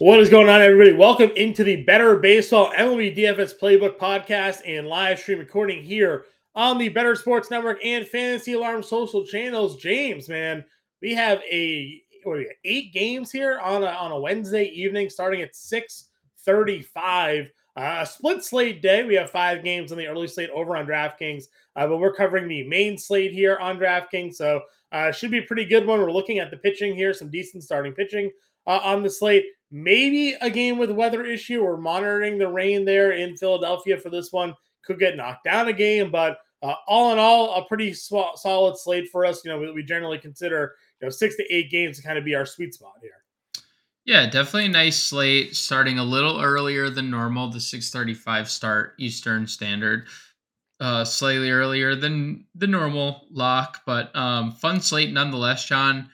What is going on, everybody? Welcome into the Better Baseball MLB DFS Playbook podcast and live stream recording here on the Better Sports Network and Fantasy Alarm social channels. James, man, we have a what, eight games here on a, on a Wednesday evening, starting at six thirty-five. Uh, split slate day. We have five games on the early slate over on DraftKings, uh, but we're covering the main slate here on DraftKings. So uh, should be a pretty good one. We're looking at the pitching here, some decent starting pitching uh, on the slate. Maybe a game with weather issue. We're monitoring the rain there in Philadelphia for this one. Could get knocked down a game, but uh, all in all, a pretty sw- solid slate for us. You know, we, we generally consider you know six to eight games to kind of be our sweet spot here. Yeah, definitely a nice slate. Starting a little earlier than normal, the six thirty-five start Eastern Standard, uh, slightly earlier than the normal lock, but um, fun slate nonetheless. Jon,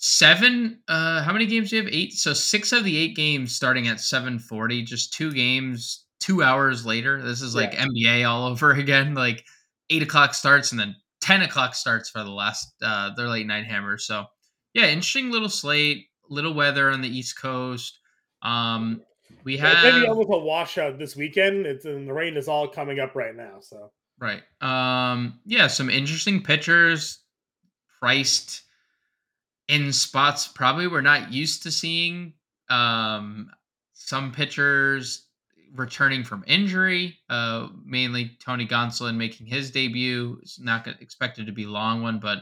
seven. Uh, how many games do you have? Eight. So six of the eight games starting at seven forty. Just two games, two hours later. This is like yeah. NBA all over again. Like eight o'clock starts and then ten o'clock starts for the last uh, their late night hammer. So yeah, interesting little slate little weather on the East Coast. Um, we have yeah, maybe almost a washout this weekend. It's and the rain is all coming up right now. So right, um, yeah, some interesting pitchers priced in spots probably we're not used to seeing. Um, some pitchers returning from injury, uh, mainly Tony Gonsolin making his debut. It's not expected to be a long one, but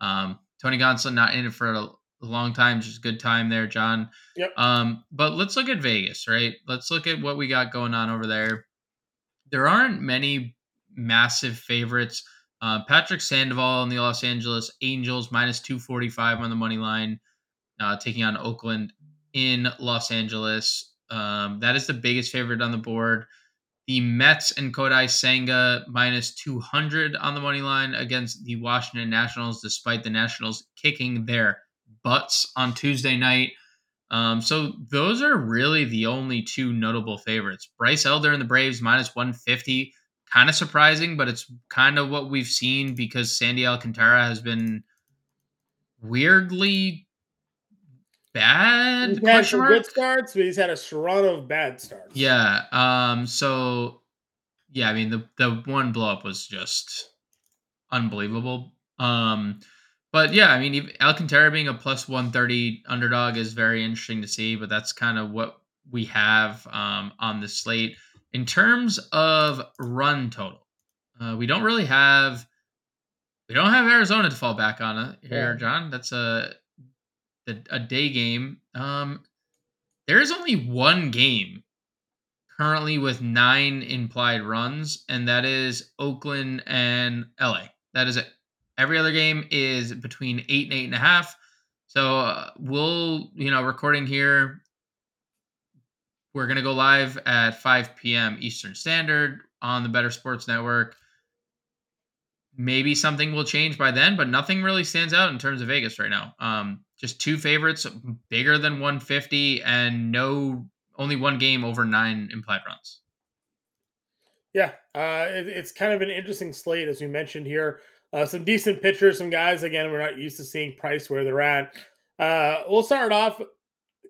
um, Tony Gonsolin not in it for a long time, just good time there, Jon. Yep. Um, but let's look at Vegas, right? Let's look at what we got going on over there. There aren't many massive favorites. Uh, Patrick Sandoval and the Los Angeles Angels minus 245 on the money line, uh, taking on Oakland in Los Angeles. Um, that is the biggest favorite on the board. The Mets and Kodai Senga minus 200 on the money line against the Washington Nationals, despite the Nationals kicking their butts on Tuesday night. Um, so those are really the only two notable favorites. Bryce Elder and the Braves minus 150. Kind of surprising, but it's kind of what we've seen because Sandy Alcantara has been weirdly bad. He's had some good starts, but he's had a run of bad starts. Yeah. Um. So, yeah. I mean, the the one blow up was just unbelievable. Um. But yeah, I mean, Alcantara being a plus 130 underdog is very interesting to see, but that's kind of what we have um, on the slate. In terms of run total, uh, we don't really have we don't have Arizona to fall back on uh, here, Jon. That's a a, a day game. Um, there is only one game currently with nine implied runs, and that is Oakland and LA. That is it. Every other game is between eight and eight and a half. So uh, we'll, you know, recording here. We're gonna go live at 5 p.m. Eastern Standard on the Better Sports Network. Maybe something will change by then, but nothing really stands out in terms of Vegas right now. Um, just two favorites, bigger than 150, and no only one game over nine implied runs. Yeah, uh, it, it's kind of an interesting slate, as we mentioned here. Uh, some decent pitchers, some guys. Again, we're not used to seeing price where they're at. Uh, we'll start off.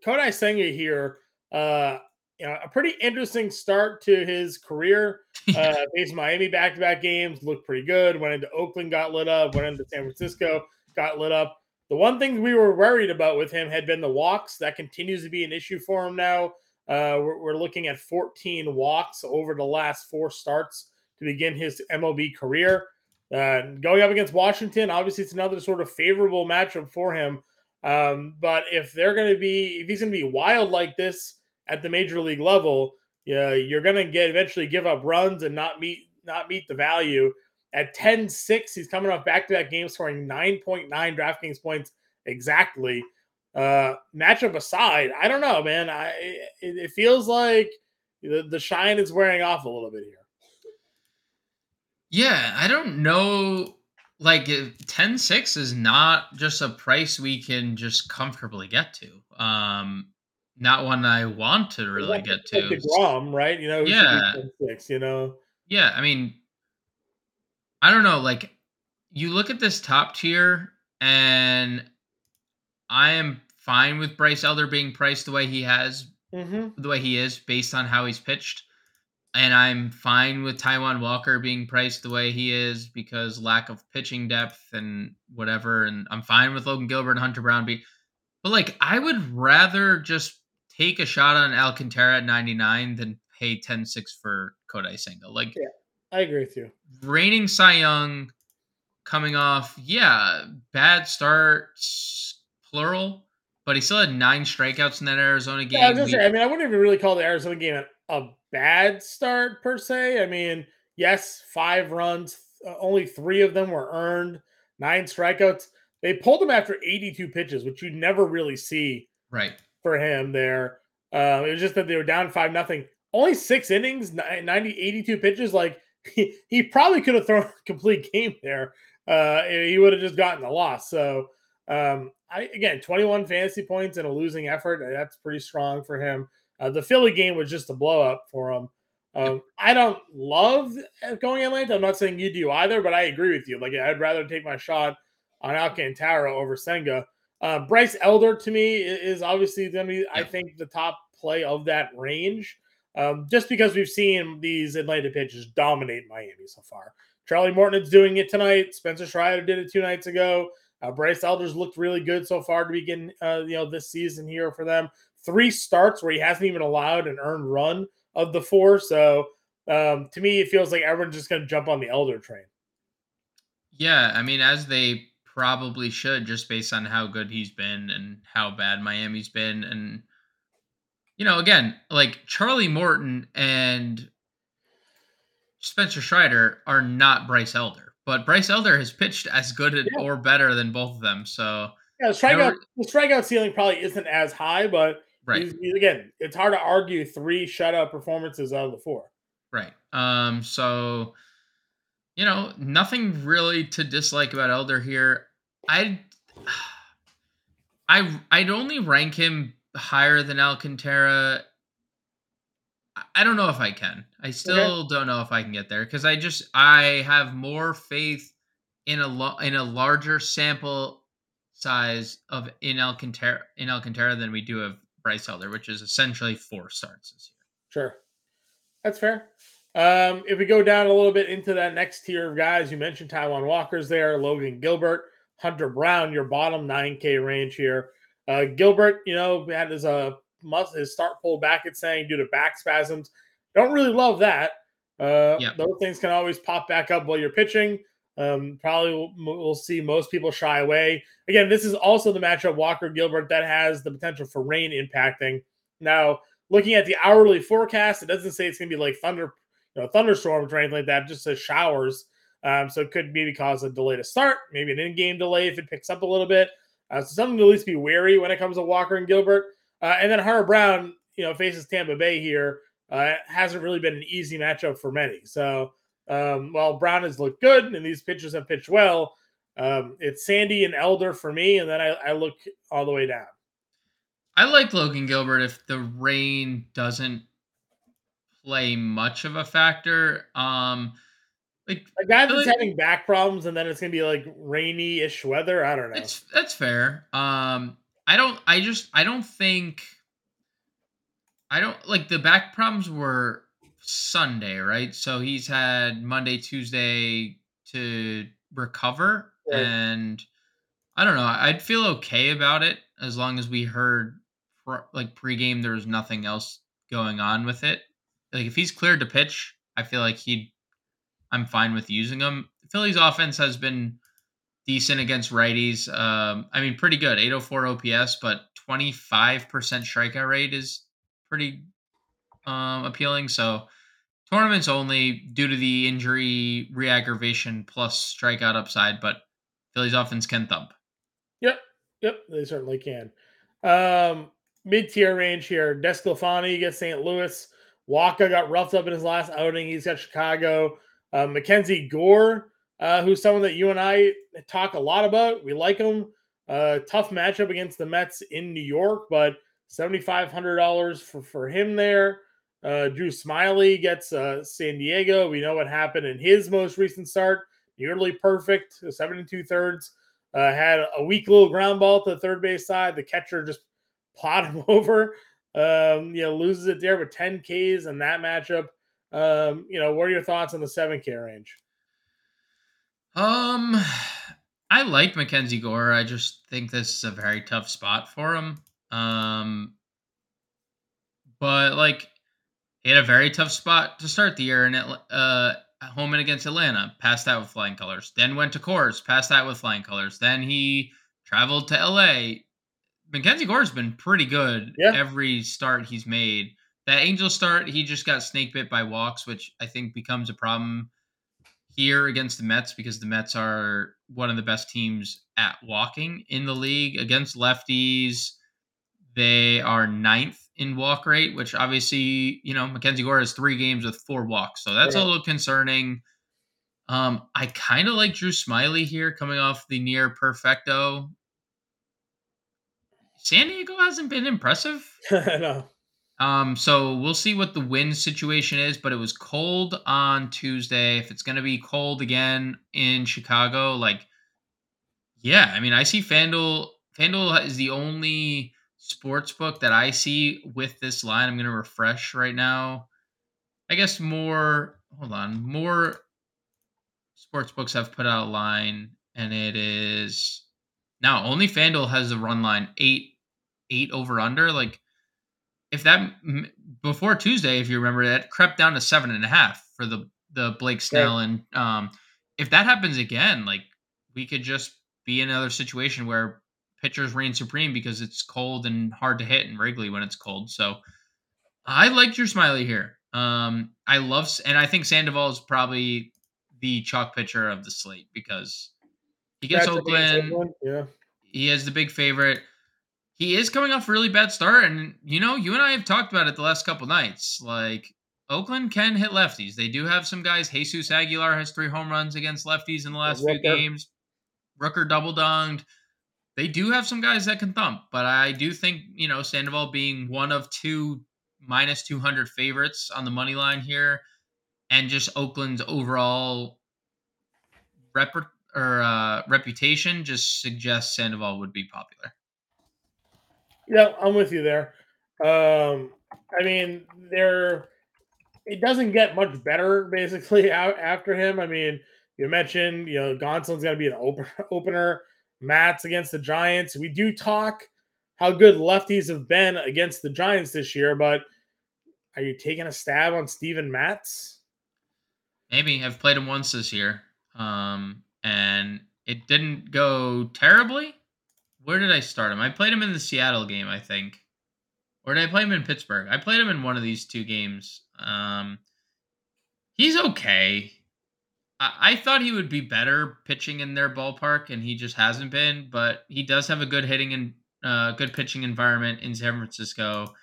Kodai Senga here. Uh, you a pretty interesting start to his career. Uh, faced Miami back-to-back games, looked pretty good. Went into Oakland, got lit up. Went into San Francisco, got lit up. The one thing we were worried about with him had been the walks. That continues to be an issue for him now. Uh, we're, we're looking at 14 walks over the last four starts to begin his MLB career. Uh, going up against Washington, obviously it's another sort of favorable matchup for him. Um, but if they're going to be, if he's going to be wild like this at the major league level, yeah, you're going to get eventually give up runs and not meet not meet the value. At 10-6, he's coming off back-to-back games scoring 9.9 DraftKings points exactly. Uh, matchup aside, I don't know, man. I it, it feels like the, the shine is wearing off a little bit here. Yeah, I don't know. Like 10 6 is not just a price we can just comfortably get to. Um, not one I want to really get to. Like Grom, right? You know, yeah, 6, you know. Yeah, I mean, I don't know. Like, you look at this top tier, and I am fine with Bryce Elder being priced the way he has, Mm-hmm. the way he is, based on how he's pitched. And I'm fine with Taijuan Walker being priced the way he is because lack of pitching depth and whatever. And I'm fine with Logan Gilbert and Hunter Brown be but like I would rather just take a shot on Alcantara at 99 than pay 10-6 for Kodai Senga. Like Yeah. I agree with you. reigning Cy Young coming off, yeah, bad starts, plural, but he still had nine strikeouts in that Arizona game. Yeah, I was We- say, I mean, I wouldn't even really call the Arizona game a, a bad start per se. I mean, yes, five runs, uh, only three of them were earned, nine strikeouts. They pulled him after 82 pitches, which you never really see right. For him there. Uh, it was just that they were down five nothing. Only six innings, ni- 90, 82 pitches. Like he, he probably could have thrown a complete game there. Uh, he would have just gotten the loss. So um, I again, 21 fantasy points in a losing effort. uh, That's pretty strong for him. Uh, the Philly game was just a blow up for him. Um, I don't love uh, going Atlanta. I'm not saying you do either, but I agree with you. Like I'd rather take my shot on Alcantara over Senga. Uh, Bryce Elder to me is obviously going to be, I think, the top play of that range, um, just because we've seen these Atlanta pitchers dominate Miami so far. Charlie Morton is doing it tonight. Spencer Strider did it two nights ago. Uh, Bryce Elder's looked really good so far to begin, uh, you know, this season here for them. Three starts where he hasn't even allowed an earned run of the four. So um, to me, it feels like everyone's just going to jump on the Elder train. Yeah, I mean, as they probably should, just based on how good he's been and how bad Miami's been. And, you know, again, like Charlie Morton and Spencer Strider are not Bryce Elder, but Bryce Elder has pitched as good Yeah. or better than both of them. So, Yeah, the strikeout, the strikeout ceiling probably isn't as high, but right. he's, he's- again, it's hard to argue three shutout performances out of the four. Right. Um, so you know, nothing really to dislike about Elder here. I'd I I'd only rank him higher than Alcantara. I- I don't know if I can. I still don't know if I can get there because I just I have more faith in a lo- in a larger sample size of in Alcantara in Alcantara than we do of Bryce Elder, which is essentially four starts this year. Sure. That's fair. Um, if we go down a little bit into that next tier of guys, you mentioned Taijuan Walker's there, Logan Gilbert, Hunter Brown, your bottom 9K range here. Uh, Gilbert, you know, had his uh must his start pulled back, it's saying due to back spasms. Don't really love that. Uh, Yep. those things can always pop back up while you're pitching. Um, probably we'll, we'll see most people shy away. Again, this is also the matchup Walker Gilbert that has the potential for rain impacting. Now, looking at the hourly forecast, it doesn't say it's going to be like thunder, you know, thunderstorms or anything like that. It just says showers. Um, so it could maybe cause a delay to start, maybe an in-game delay if it picks up a little bit. Uh, so something to at least be wary when it comes to Walker and Gilbert. Uh, and then Hunter Brown, you know, faces Tampa Bay here. Uh, hasn't really been an easy matchup for many. So um, while Brown has looked good and these pitchers have pitched well, um, it's Sandy and Elder for me, and then I, I look all the way down. I like Logan Gilbert if the rain doesn't play much of a factor. Um like A guy that's Really? having back problems and then it's gonna be like rainy-ish weather. I don't know. it's that's fair. Um I don't I just I don't think I don't like the back problems were Sunday, right? So he's had Monday, Tuesday to recover Right. and I don't know. I'd feel okay about it as long as we heard like pregame there was nothing else going on with it. Like if he's cleared to pitch, I feel like he'd I'm fine with using him. Philly's offense has been decent against righties. Um, I mean, pretty good, 804 OPS, but 25% strikeout rate is pretty um, appealing. So tournaments only due to the injury re-aggravation plus strikeout upside, but Philly's offense can thump. Yep, yep, they certainly can. Um, mid-tier range here. DeSclafani gets St. Louis. Wacha got roughed up in his last outing. He's got Chicago. Uh, Mackenzie Gore, uh, who's someone that you and I talk a lot about. We like him. Uh, tough matchup against the Mets in New York, but seventy-five hundred dollars for for him there. Uh, Drew Smyly gets uh, San Diego. We know what happened in his most recent start. Nearly perfect, seven and two thirds. Uh, had a weak little ground ball to the third base side. The catcher just plot him over. Um, you know, loses it there with 10 Ks in that matchup. Um, you know, what are your thoughts on the 7K range? Um, I like Mackenzie Gore. I just think this is a very tough spot for him. Um, but like, he had a very tough spot to start the year in uh, home and against Atlanta. Passed that with flying colors. Then went to Coors. Passed that with flying colors. Then he traveled to LA. Mackenzie Gore's been pretty good Yeah. every start he's made. That Angel start, he just got snake bit by walks, which I think becomes a problem here against the Mets because the Mets are one of the best teams at walking in the league against lefties. They are ninth in walk rate, which obviously, you know, Mackenzie Gore has three games with four walks. So that's a little concerning. Um, I kind of like Drew Smyly here coming off the near perfecto. San Diego hasn't been impressive. no. Um, so we'll see what the wind situation is, but it was cold on Tuesday. If it's gonna be cold again in Chicago, like yeah, I mean I see FanDuel FanDuel is the only sports book that I see with this line. I'm gonna refresh right now. I guess more hold on, more sports books have put out a line, and it is now only FanDuel has a run line eight eight over under. Like if that before Tuesday, if you remember, that crept down to seven and a half for the the Blake Snell, and um, if that happens again, like we could just be in another situation where pitchers reign supreme because it's cold and hard to hit in Wrigley when it's cold. So I like your Smyly here. Um, I love, and I think Sandoval is probably the chalk pitcher of the slate because he gets Oakland. Oakland, Yeah. He is the big favorite. He is coming off a really bad start, and you know, you and I have talked about it the last couple nights. Like Oakland can hit lefties. They do have some guys. Jesus Aguilar has three home runs against lefties in the last few games. Rooker double donged. They do have some guys that can thump, but I do think you know Sandoval being one of two minus two hundred favorites on the money line here, and just Oakland's overall rep or uh, reputation just suggests Sandoval would be popular. Yeah, I'm with you there. Um, I mean, there it doesn't get much better basically after him. I mean, you mentioned you know Gonsolin's going to be an open, opener. Matz against the Giants. We do talk how good lefties have been against the Giants this year, but are you taking a stab on Steven Matz? Maybe I've played him once this year, um, and it didn't go terribly. Where did I start him? I played him in the Seattle game, I think, or did I play him in Pittsburgh? I played him in one of these two games. Um, he's okay. I, thought he would be better pitching in their ballpark, and he just hasn't been. But he does have a good hitting and uh, good pitching environment in San Francisco.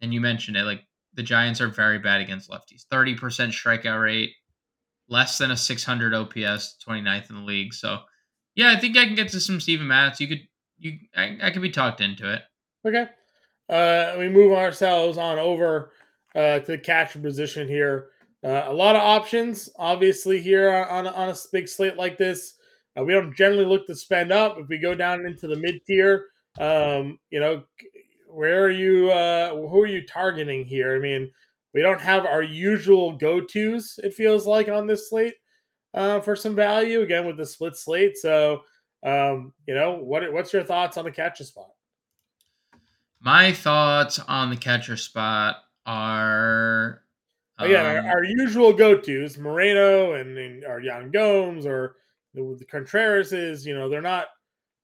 And you mentioned it, like the Giants are very bad against lefties. Thirty percent strikeout rate, less than a 600 OPS, 29th in the league. So, yeah, I think I can get to some Steven Matz. You could, you, I, I could be talked into it. Okay. Uh, we move ourselves on over uh, to the catcher position here. Uh, a lot of options, obviously, here on, on a big slate like this. Uh, we don't generally look to spend up. If we go down into the mid tier, um, you know, where are you? Uh, who are you targeting here? I mean, we don't have our usual go tos. It feels like on this slate uh, for some value again with the split slate. So, um, you know, what what's your thoughts on the catcher spot? My thoughts on the catcher spot are Again, um, our, our usual go-tos, Moreno and, and or Yan Gomes or the, the Contreras you know, they're not,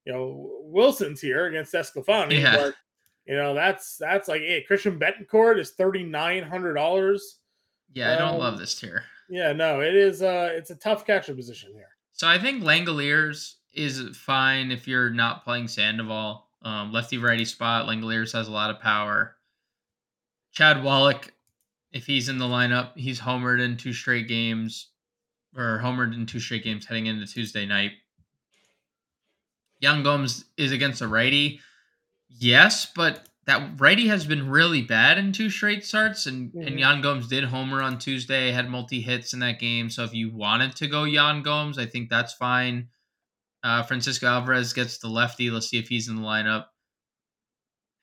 you know, Wilson's here against Escafani, Yeah. but you know, that's that's like hey, Christian Bethancourt is thirty nine hundred dollars. yeah, I don't um, love this tier. Yeah, no, it is uh it's a tough catcher position here. So I think Langeliers is fine if you're not playing Sandoval. Um, lefty righty spot. Langeliers has a lot of power. Chad Wallach, if he's in the lineup, he's homered in two straight games, or homered in two straight games heading into Tuesday night. Yan Gomes is against a righty. Yes, but that righty has been really bad in two straight starts, and and Mhm. Yan Gomes did homer on Tuesday, had multi hits in that game. So if you wanted to go Yan Gomes, I think that's fine. Uh, Francisco Alvarez gets the lefty. Let's see if he's in the lineup.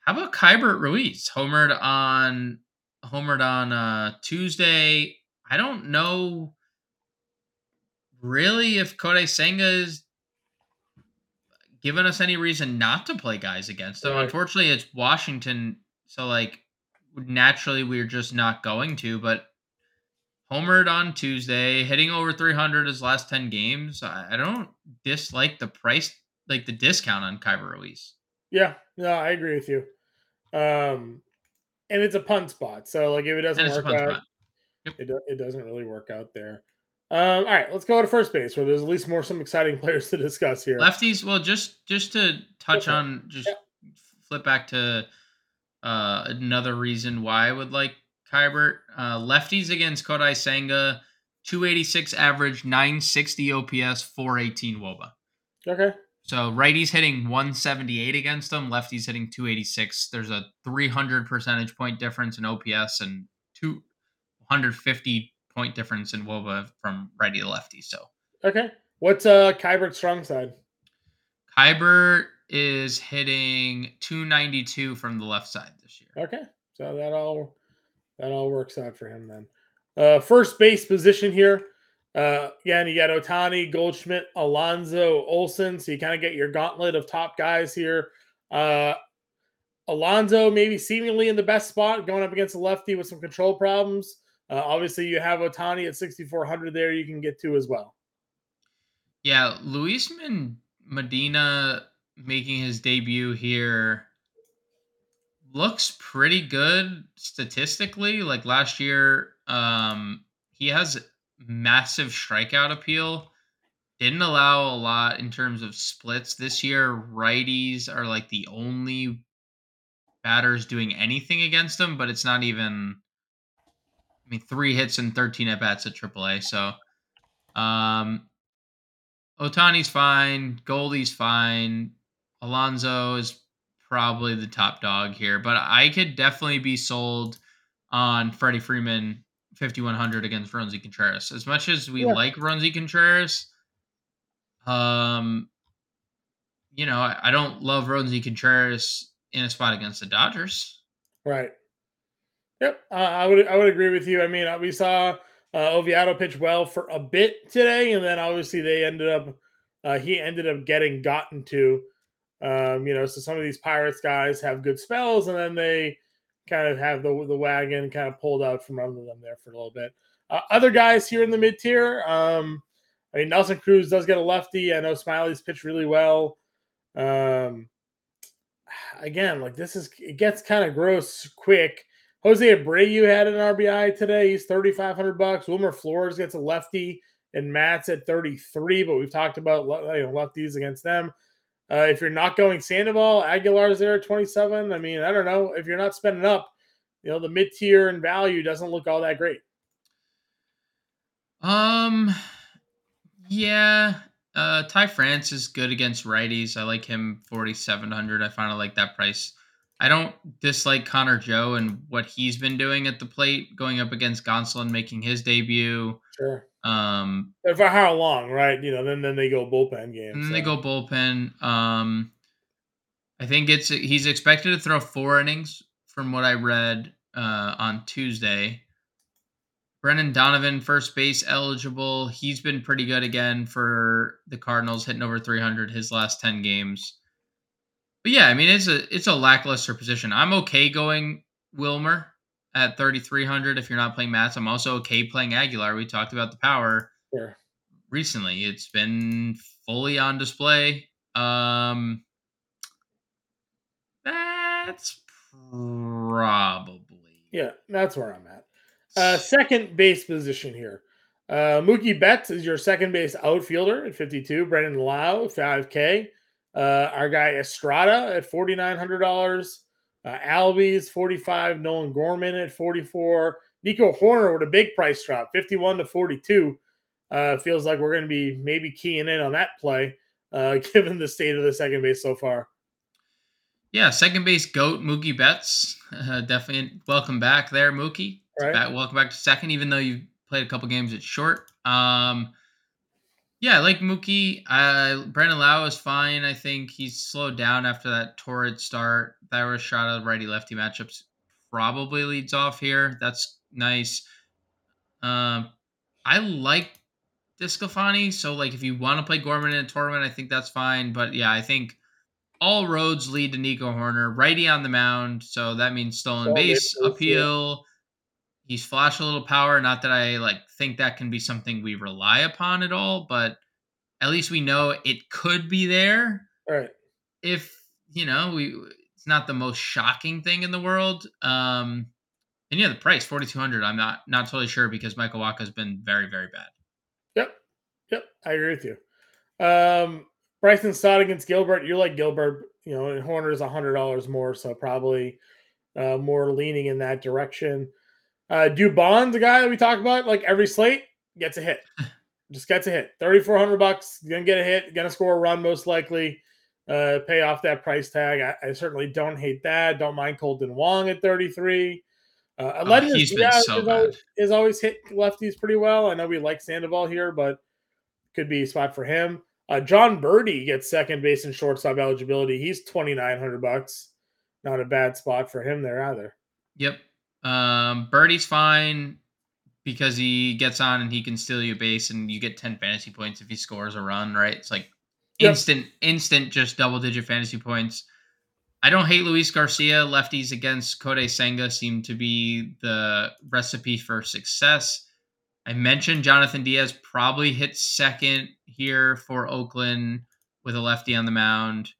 How about Keibert Ruiz? Homered on homered on uh, Tuesday. I don't know really if Kodai Senga is given us any reason not to play guys against them. Right. Unfortunately, it's Washington, so like naturally we're just not going to. But homered on Tuesday, hitting over 300 his last 10 games. I, I don't dislike the price, like the discount on Keibert Ruiz. Yeah, no, I agree with you. Um, and it's a punt spot, so like if it doesn't And it's a work out. Yep. it, it doesn't really work out there. Um, all right, let's go to first base where there's at least more some exciting players to discuss here. Lefties, well, just just to touch Okay. on, just Yeah. flip back to uh, another reason why I would like Keibert. Uh, lefties against Kodai Senga, 286 average, 960 OPS, 418 WOBA. Okay, So righties hitting 178 against them, lefties hitting 286. There's a 300 percentage point difference in OPS and 250 point difference in WOBA from righty to lefty. So okay. What's uh Keibert's strong side? Keibert is hitting 292 from the left side this year. Okay, so that all that all works out for him then. Uh, first base position here. Uh, again, you got Ohtani, Goldschmidt, Alonso, Olson. So you kind of get your gauntlet of top guys here. Uh, Alonso maybe seemingly in the best spot, going up against a lefty with some control problems. Uh, obviously, you have Ohtani at 6,400 there. You can get to as well. Yeah, Luis Medina making his debut here looks pretty good statistically. Like last year, um, he has massive strikeout appeal. Didn't allow a lot in terms of splits this year. Righties are like the only batters doing anything against him, but it's not even. I mean, three hits and thirteen at bats at AAA. So, um, Ohtani's fine. Goldie's fine. Alonso is probably the top dog here, but I could definitely be sold on Freddie Freeman 5100 against Roansy Contreras. As much as we Yeah. like Roansy Contreras, um, you know, I, I don't love Roansy Contreras in a spot against the Dodgers. Right. Yep, uh, I would I would agree with you. I mean, uh, we saw uh, Oviedo pitch well for a bit today, and then obviously they ended up uh, he ended up getting gotten to. Um, you know, so some of these Pirates guys have good spells, and then they kind of have the the wagon kind of pulled out from under them there for a little bit. Uh, other guys here in the mid tier, um, I mean, Nelson Cruz does get a lefty. I know Smyly's pitched really well. Um, again, like this is it gets kind of gross quick. Jose Abreu had an RBI today. He's thirty five hundred bucks. Wilmer Flores gets a lefty, and Matz at thirty three. But we've talked about you know, lefties against them. Uh, if you're not going Sandoval, Aguilar's there at twenty seven. I mean, I don't know if you're not spending up. You know, the mid tier and value doesn't look all that great. Um, yeah. Uh, Ty France is good against righties. I like him 4,700. I finally like that price. I don't dislike Connor Joe and what he's been doing at the plate, going up against Gonsolin, making his debut. Sure. Um, And for how long, right? You know, then then they go bullpen games. and then they go bullpen. Um, I think it's he's expected to throw four innings from what I read uh, on Tuesday. Brendan Donovan, first base eligible. He's been pretty good again for the Cardinals, hitting over 300 his last 10 games. But yeah, I mean it's a it's a lackluster position. I'm okay going Wilmer at 3300 if you're not playing Matz. I'm also okay playing Aguilar. We talked about the power Sure. recently. It's been fully on display. Um that's probably Yeah, that's where I'm at. Uh, second base position here. Uh, Mookie Betts is your second base outfielder at 52. Brandon Lowe, 5K. Uh, our guy Estrada at $4,900. Uh, Albies, 45. Nolan Gorman at 44. Nico Hoerner with a big price drop, 51 to 42. Uh, feels like we're going to be maybe keying in on that play, uh, given the state of the second base so far. Yeah, second base goat Mookie Betts. Uh, definitely welcome back there, Mookie. Right. Back, welcome back to second, even though you played a couple games at short. Um, Yeah, I like Mookie. Uh, Brandon Lowe is fine. I think he's slowed down after that torrid start. That was shot of righty lefty matchups probably leads off here. That's nice. Um, I like DeSclafani. So, like, if you want to play Gorman in a tournament, I think that's fine. But yeah, I think all roads lead to Nico Hoerner, righty on the mound. So that means stolen base appeal. He's flashed a little power. Not that I like think that can be something we rely upon at all, but at least we know it could be there. Right. If you know, we it's not the most shocking thing in the world. Um, and yeah, the price forty two hundred. I'm not not totally sure because Michael Wacha has been very very bad. Yep, yep, I agree with you. Um, Bryson Stott against Gilbert. You're like Gilbert, you know, and Hoerner's a hundred dollars more, so probably uh, more leaning in that direction. Uh, Dubon, the guy that we talk about, like every slate gets a hit, just gets a hit. Thirty four hundred bucks, gonna get a hit, gonna score a run most likely. Uh, pay off that price tag. I, I, certainly don't hate that. Don't mind Kolten Wong at thirty three. Uh, oh, he's been so is. Always, is always hit lefties pretty well. I know we like Sandoval here, but could be a spot for him. Uh, Jon Berti gets second base and shortstop eligibility. He's twenty nine hundred bucks. Not a bad spot for him there either. Yep. Um, Berti's fine because he gets on and he can steal you a base, and you get ten fantasy points if he scores a run. Right? It's like instant, yep. instant, just double digit fantasy points. I don't hate Luis Garcia. Lefties against Kodai Senga seem to be the recipe for success. I mentioned Jonathan Diaz probably hit second here for Oakland with a lefty on the mound.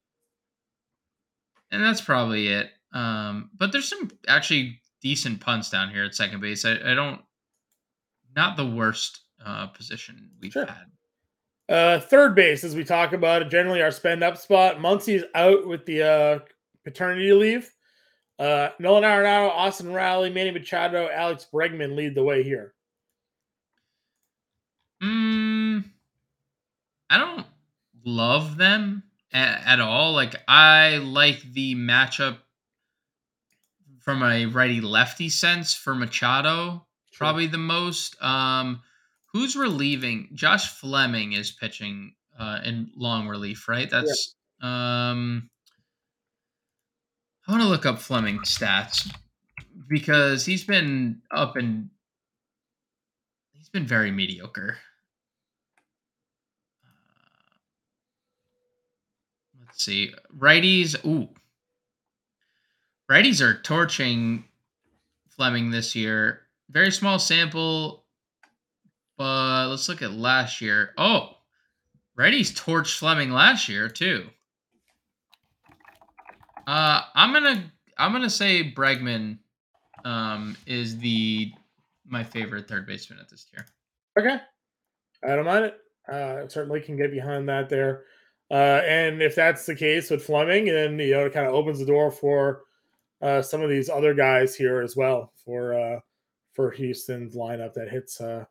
And that's probably it. Um, but there's some actually decent punts down here at second base. I, I don't, not the worst uh, position we've sure. had. Uh, third base, as we talk about it, generally our spend up spot. Muncy's out with the uh, paternity leave. Uh, Nolan Arenado, Austin Riley, Manny Machado, Alex Bregman lead the way here. Mm, I don't love them at, at all. Like I like the matchup from a righty lefty sense for Machado sure. probably the most. Um, who's relieving? Josh Fleming is pitching uh, in long relief, right? That's yeah. um. I want to look up Fleming stats because he's been up and he's been very mediocre. Let's see. Righties. Ooh. Righties are torching Fleming this year. Very small sample, but let's look at last year. Oh, righties torched Fleming last year too. Uh, I'm gonna I'm gonna say Bregman um, is the my favorite third baseman at this year. Okay, I don't mind it. Uh, certainly can get behind that there. Uh, and if that's the case with Fleming, then you know it kind of opens the door for uh, some of these other guys here as well for uh, for Houston's lineup that hits uh,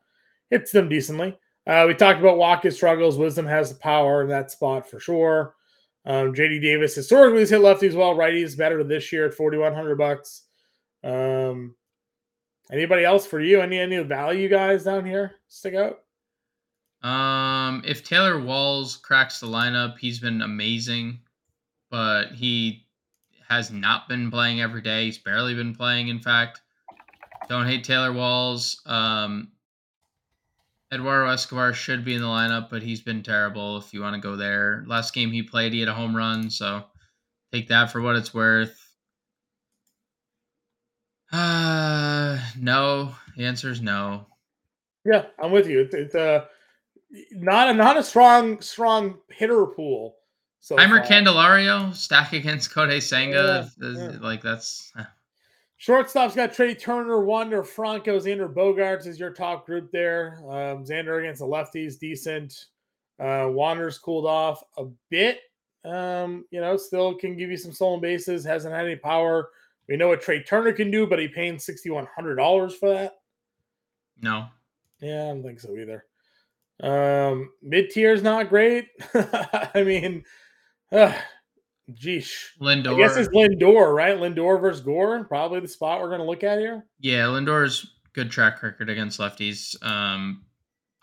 hits them decently. Uh, we talked about Wacha's struggles. Wisdom has the power in that spot for sure. Um, JD Davis historically has hit lefties well. Righties better this year at forty one hundred bucks. Um, anybody else for you? Any any value guys down here stick out? Um, if Taylor Walls cracks the lineup, he's been amazing, but he has not been playing every day. He's barely been playing, in fact. Don't hate Taylor Walls. Um, Eduardo Escobar should be in the lineup, but he's been terrible if you want to go there. Last game he played, he had a home run, so take that for what it's worth. Uh, no. The answer is no. Yeah, I'm with you. It's, it's uh not a not a strong strong hitter pool. So Jeimer Candelario stack against Kodai Senga. Yeah, yeah. Like that's. Shortstop's got Trey Turner, Wander Franco, Xander Bogaerts is your top group there. Um, Xander against the lefties, decent. Uh, Wander's cooled off a bit. Um, you know, still can give you some stolen bases. Hasn't had any power. We know what Trey Turner can do, but he paying sixty one hundred dollars for that. No. Yeah, I don't think so either. Um, Mid tier is not great. I mean, uh, geesh. Lindor. I guess it's Lindor, right? Lindor versus Gore, probably the spot we're going to look at here. Yeah, Lindor's good track record against lefties. Um,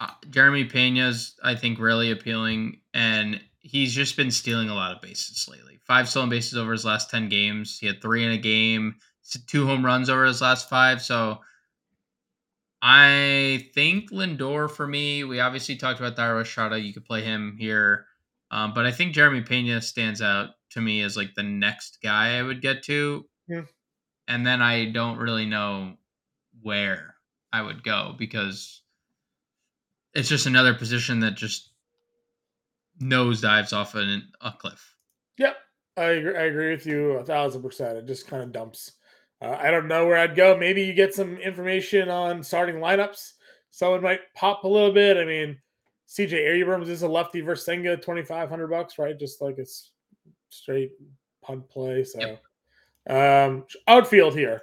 uh, Jeremy Pena's, I think, really appealing, and he's just been stealing a lot of bases lately. Five stolen bases over his last ten games. He had three in a game, two home runs over his last five. So I think Lindor for me. We obviously talked about Thairo Estrada. You could play him here, um, but I think Jeremy Pena stands out to me as like the next guy I would get to. Yeah. And then I don't really know where I would go because it's just another position that just nosedives off an, a cliff. Yep, I agree, I agree with you a thousand percent. It just kind of dumps. Uh, I don't know where I'd go. Maybe you get some information on starting lineups. Someone might pop a little bit. I mean, CJ Abrams is a lefty versus Senga, twenty five hundred bucks, right? Just like it's straight punt play. So, yep. um, outfield here.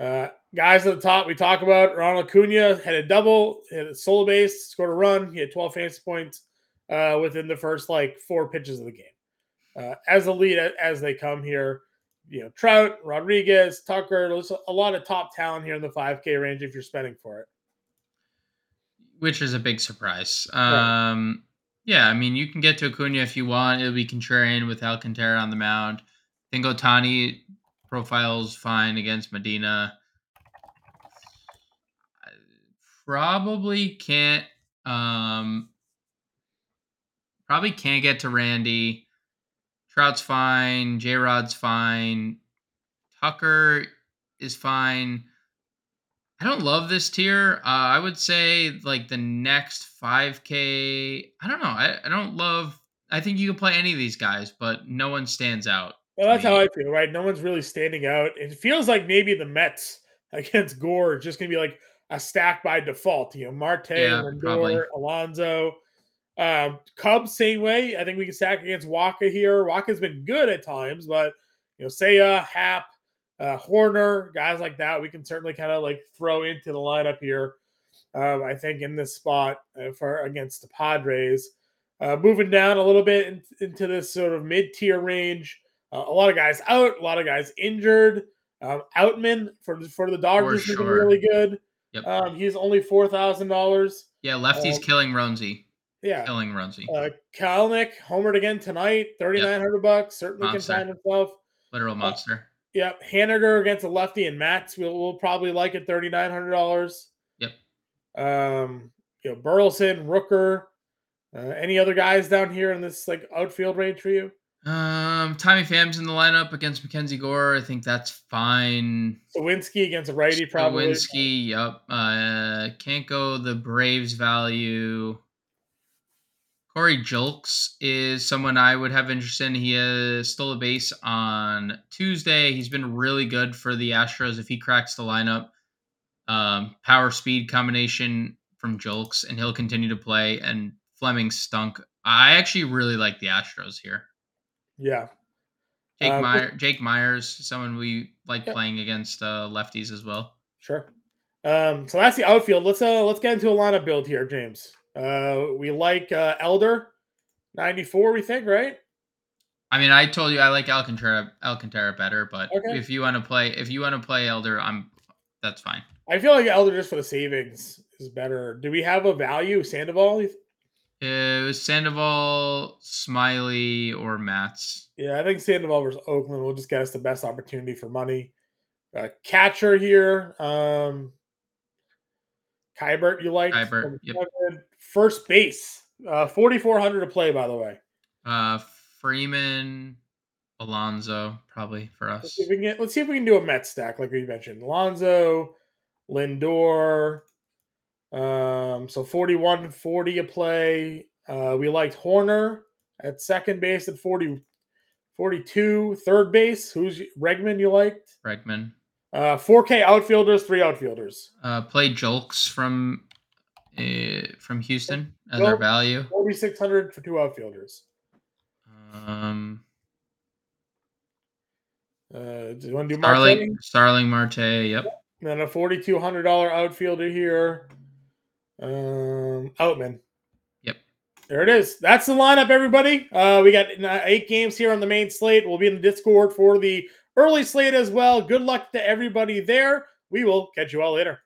Uh, guys at the top, we talk about Ronald Acuna had a double, hit a solo base, scored a run. He had 12 fantasy points uh, within the first like four pitches of the game. Uh, as a lead as they come here, you know, Trout, Rodriguez, Tucker, there's a lot of top talent here in the 5K range if you're spending for it. Which is a big surprise. Right. Um, yeah, I mean, you can get to Acuna if you want. It'll be contrarian with Alcantara on the mound. I think Ohtani profiles fine against Medina. Probably can't um probably can't get to Randy. Trout's fine, J Rod's fine. Tucker is fine. I don't love this tier. Uh, I would say like the next 5K. I don't know. I, I don't love. I think you can play any of these guys, but no one stands out. Well, that's how I feel, right? No one's really standing out. It feels like maybe the Mets against Gore just going to be like a stack by default. You know, Marte, yeah, Lindor, Alonso. Um, Cubs, same way. I think we can stack against Wacha here. Wacha's been good at times, but you know, Seiya, Happ, uh, Hoerner, guys like that, we can certainly kind of like throw into the lineup here. Um, I think in this spot uh, for against the Padres. Uh, moving down a little bit in, into this sort of mid tier range. Uh, a lot of guys out, a lot of guys injured. Um, Outman for for the Dodgers is sure. really good. Yep. Um, he's only four thousand dollars. Yeah, lefty's um, killing Roansy. Yeah, killing Roansy. Uh, Kelenic homered again tonight, thirty nine hundred yep. bucks. Certainly monster. can find himself. Literal uh, monster. Yeah, Haniger against a lefty and Matz will will probably like it thirty nine hundred dollars. Yep. Um, you know, Burleson, Rooker, uh, any other guys down here in this like outfield range for you? Um, Tommy Pham's in the lineup against Mackenzie Gore. I think that's fine. Suwinski against a righty, probably. Suwinski, yep. Uh, can't go the Braves value. Corey Julks is someone I would have interest in. He has stole a base on Tuesday. He's been really good for the Astros if he cracks the lineup. Um, power speed combination from Julks, and he'll continue to play. And Fleming stunk. I actually really like the Astros here. Yeah. Jake, uh, Meyer, Jake Myers, someone we like yeah. playing against uh, lefties as well. Sure. Um, so that's the outfield. Let's uh let's get into a lineup build here, James. Uh, we like uh, Elder, ninety four. We think, right? I mean, I told you I like Alcantara Alcantara better, but okay. if you want to play if you want to play Elder, I'm that's fine. I feel like Elder just for the savings is better. Do we have a value Sandoval? It was Sandoval, Smyly, or Matz. Yeah, I think Sandoval versus Oakland will just get us the best opportunity for money. Uh, catcher here, um, Keibert, you like? Keibert, yep. First base, uh, 4,400 to play, by the way. Uh, Freeman, Alonso, probably for us. Let's see if we can, get, let's see if we can do a Met stack, like we mentioned. Alonso, Lindor, um, so 41 40 a play. Uh, we liked Hoerner at second base at 40, 42. Third base, who's Bregman you liked? Bregman. Uh, 4K outfielders, three outfielders. Uh, play Julks from uh, from Houston as our value. 4600 for two outfielders. Um, uh, do you want to do Starling, Starling Marte? Yep. And then a $4,200 outfielder here. Um, Outman. Yep. There it is. That's the lineup, everybody. Uh, we got uh, eight games here on the main slate. We'll be in the Discord for the early slate as well. Good luck to everybody there. We will catch you all later.